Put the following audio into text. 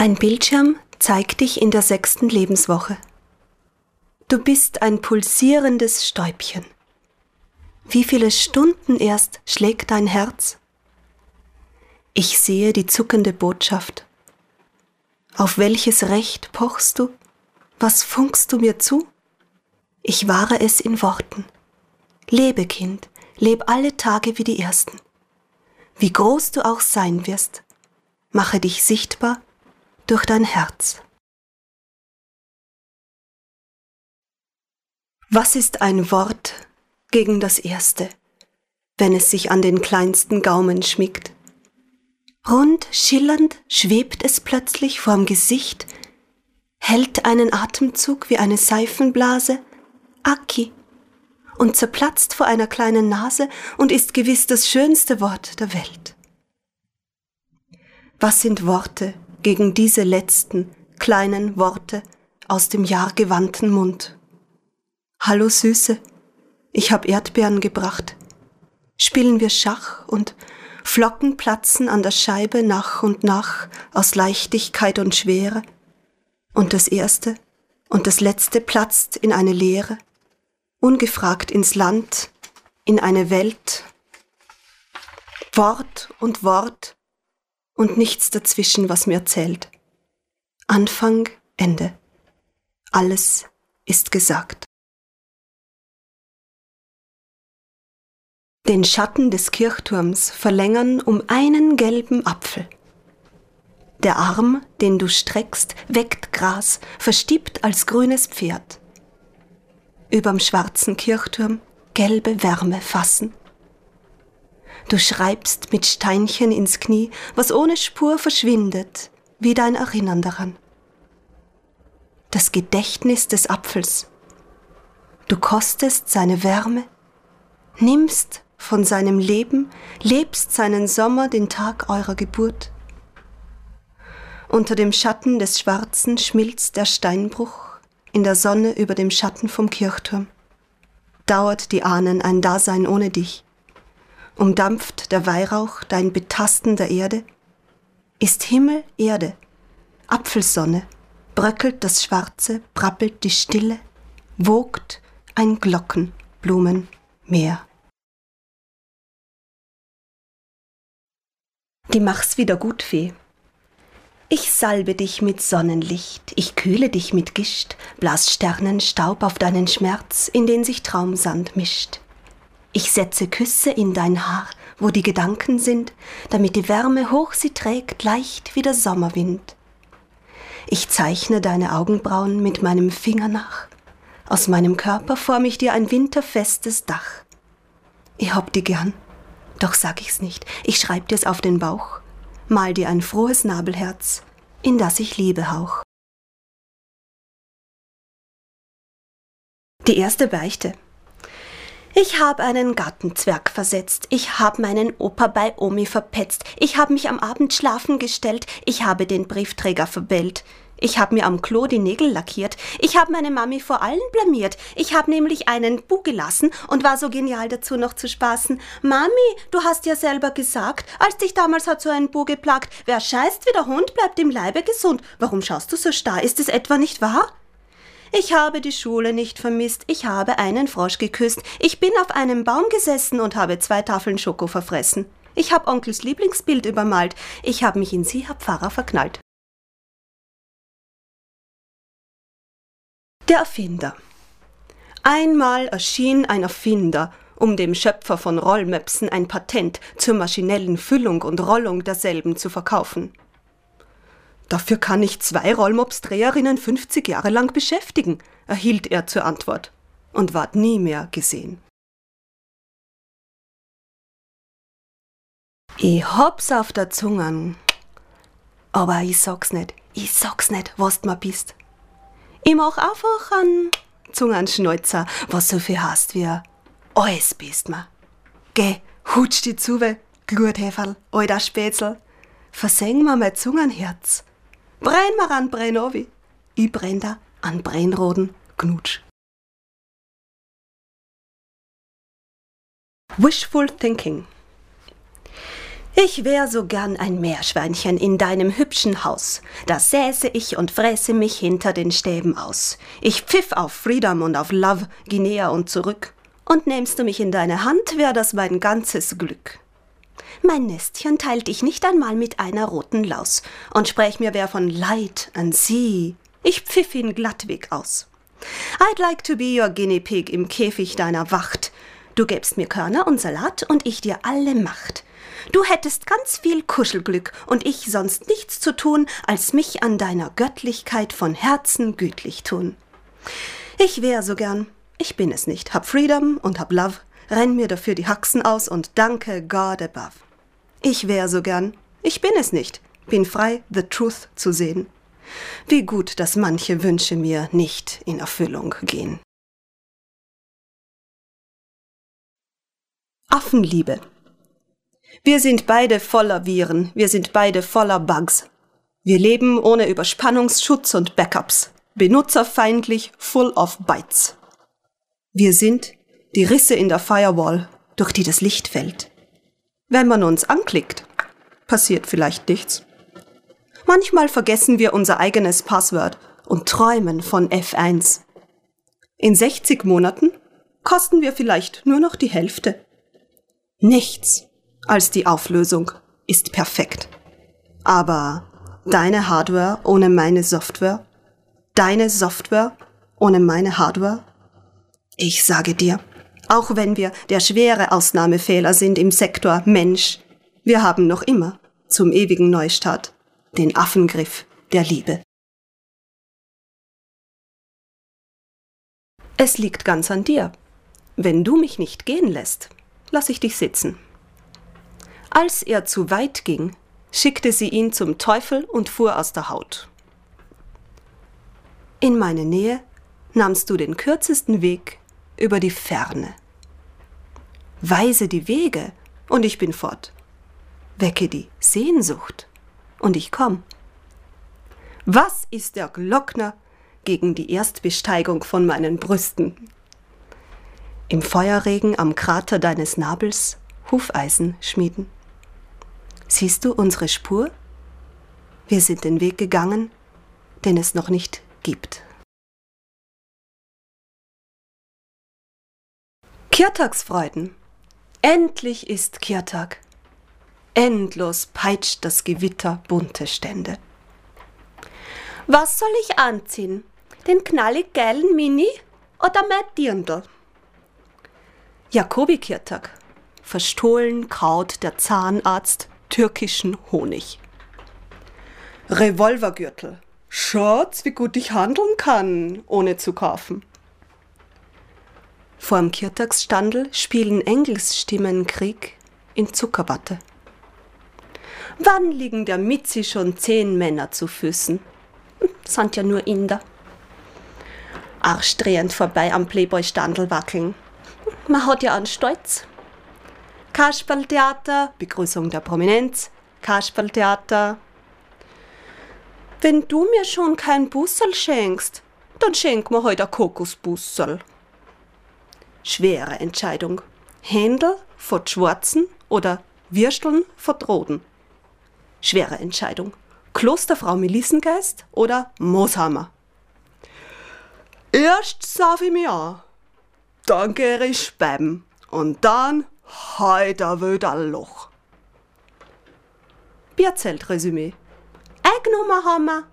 Ein Bildschirm zeigt dich in der sechsten Lebenswoche. Du bist ein pulsierendes Stäubchen. Wie viele Stunden erst schlägt dein Herz? Ich sehe die zuckende Botschaft. Auf welches Recht pochst du? Was funkst du mir zu? Ich wahre es in Worten. Lebe, Kind, leb alle Tage wie die ersten. Wie groß du auch sein wirst, mache dich sichtbar durch dein Herz. Was ist ein Wort gegen das erste, wenn es sich an den kleinsten Gaumen schmiegt? Rund schillernd schwebt es plötzlich vorm Gesicht, hält einen Atemzug wie eine Seifenblase, Aki, und zerplatzt vor einer kleinen Nase und ist gewiss das schönste Wort der Welt. Was sind Worte gegen diese letzten kleinen Worte aus dem jahrgewandten Mund? Hallo Süße, ich hab Erdbeeren gebracht. Spielen wir Schach und Flocken platzen an der Scheibe nach und nach aus Leichtigkeit und Schwere. Und das erste und das letzte platzt in eine Leere, ungefragt ins Land, in eine Welt. Wort und Wort und nichts dazwischen, was mir zählt. Anfang, Ende. Alles ist gesagt. Den Schatten des Kirchturms verlängern um einen gelben Apfel. Der Arm, den du streckst, weckt Gras, verstiebt als grünes Pferd. Überm schwarzen Kirchturm gelbe Wärme fassen. Du schreibst mit Steinchen ins Knie, was ohne Spur verschwindet, wie dein Erinnern daran. Das Gedächtnis des Apfels. Du kostest seine Wärme, nimmst von seinem Leben, lebst seinen Sommer, den Tag eurer Geburt. Unter dem Schatten des Schwarzen schmilzt der Steinbruch, in der Sonne über dem Schatten vom Kirchturm. Dauert die Ahnen ein Dasein ohne dich? Umdampft der Weihrauch dein Betasten der Erde? Ist Himmel Erde, Apfelsonne, bröckelt das Schwarze, brabbelt die Stille, wogt ein Glockenblumenmeer. Die mach's wieder gut, Fee. Ich salbe dich mit Sonnenlicht, ich kühle dich mit Gischt, blas Sternenstaub auf deinen Schmerz, in den sich Traumsand mischt. Ich setze Küsse in dein Haar, wo die Gedanken sind, damit die Wärme hoch sie trägt, leicht wie der Sommerwind. Ich zeichne deine Augenbrauen mit meinem Finger nach. Aus meinem Körper form ich dir ein winterfestes Dach. Ich hab die gern, doch sag ich's nicht. Ich schreib dir's auf den Bauch, mal dir ein frohes Nabelherz, in das ich Liebe hauch. Die erste Beichte. Ich hab einen Gartenzwerg versetzt, ich hab meinen Opa bei Omi verpetzt, ich hab mich am Abend schlafen gestellt, ich habe den Briefträger verbellt. Ich hab mir am Klo die Nägel lackiert. Ich hab meine Mami vor allen blamiert. Ich hab nämlich einen Bu gelassen und war so genial dazu noch zu spaßen. Mami, du hast ja selber gesagt, als dich damals hat so ein Bu geplagt, wer scheißt wie der Hund, bleibt im Leibe gesund. Warum schaust du so starr? Ist es etwa nicht wahr? Ich habe die Schule nicht vermisst, ich habe einen Frosch geküsst, ich bin auf einem Baum gesessen und habe zwei Tafeln Schoko verfressen. Ich hab Onkels Lieblingsbild übermalt, ich hab mich in sie, hab Pfarrer verknallt. Der Erfinder. Einmal erschien ein Erfinder, um dem Schöpfer von Rollmöpsen ein Patent zur maschinellen Füllung und Rollung derselben zu verkaufen. Dafür kann ich zwei Rollmops-Dreherinnen 50 Jahre lang beschäftigen, erhielt er zur Antwort und ward nie mehr gesehen. Ich hab's auf der Zunge, aber ich sag's nicht, ich sag's nicht, was du mal bist. Ich mach einfach einen Zungenschnäuzer, was so viel heißt wie alles bist ma. Geh, hutsch die Zuwe, Glutheferl, alter Spätzl. Verseng mir mein Zungenherz. Brenn mir an Brennovi. Ich brenn da an Brennroden Knutsch. Wishful Thinking Ich wär so gern ein Meerschweinchen in deinem hübschen Haus. Da säße ich und fräße mich hinter den Stäben aus. Ich pfiff auf Freedom und auf Love, Guinea und zurück. Und nähmst du mich in deine Hand, wär das mein ganzes Glück. Mein Nestchen teilt ich nicht einmal mit einer roten Laus und sprech mir wer von Light and Sea. Ich pfiff ihn glattweg aus. I'd like to be your guinea pig im Käfig deiner Wacht. Du gäbst mir Körner und Salat und ich dir alle Macht. Du hättest ganz viel Kuschelglück und ich sonst nichts zu tun, als mich an deiner Göttlichkeit von Herzen gütlich tun. Ich wär so gern, ich bin es nicht, hab Freedom und hab Love, renn mir dafür die Haxen aus und danke God above. Ich wär so gern, ich bin es nicht, bin frei, the truth zu sehen. Wie gut, dass manche Wünsche mir nicht in Erfüllung gehen. Affenliebe. Wir sind beide voller Viren, wir sind beide voller Bugs. Wir leben ohne Überspannungsschutz und Backups, benutzerfeindlich, full of Bytes. Wir sind die Risse in der Firewall, durch die das Licht fällt. Wenn man uns anklickt, passiert vielleicht nichts. Manchmal vergessen wir unser eigenes Passwort und träumen von F1. In 60 Monaten kosten wir vielleicht nur noch die Hälfte. Nichts als die Auflösung ist perfekt. Aber deine Hardware ohne meine Software? Deine Software ohne meine Hardware? Ich sage dir, auch wenn wir der schwere Ausnahmefehler sind im Sektor Mensch, wir haben noch immer zum ewigen Neustart den Affengriff der Liebe. Es liegt ganz an dir. Wenn du mich nicht gehen lässt, lass ich dich sitzen. Als er zu weit ging, schickte sie ihn zum Teufel und fuhr aus der Haut. In meine Nähe nahmst du den kürzesten Weg über die Ferne. Weise die Wege und ich bin fort. Wecke die Sehnsucht und ich komm. Was ist der Glockner gegen die Erstbesteigung von meinen Brüsten? Im Feuerregen am Krater deines Nabels Hufeisen schmieden. Siehst du unsere Spur? Wir sind den Weg gegangen, den es noch nicht gibt. Kirtagsfreuden. Endlich ist Kirtag. Endlos peitscht das Gewitter bunte Stände. Was soll ich anziehen? Den knallig geilen Mini oder mein Dirndl? Jakobi-Kirtag. Verstohlen kaut der Zahnarzt türkischen Honig. Revolvergürtel. Schatz, wie gut ich handeln kann, ohne zu kaufen. Vorm Kirtagsstandel spielen Engelsstimmen Krieg in Zuckerwatte. Wann liegen der Mitzi schon zehn Männer zu Füßen? Hm, sind ja nur Inder. Arschdrehend vorbei am Playboy-Standel wackeln. Man hat ja einen Stolz. Kasperltheater, Begrüßung der Prominenz, Kasperltheater. Wenn du mir schon kein Bussel schenkst, dann schenk mir heute ein Kokosbussel. Schwere Entscheidung. Händel vor Schwarzen oder Würsteln vor Droden. Schwere Entscheidung. Klosterfrau Melissengeist oder Mooshammer? Erst sauf ich mir an, dann geh ich speiben und dann heiter wieder Loch. Bierzelt-Resümee. Eingenommen haben wir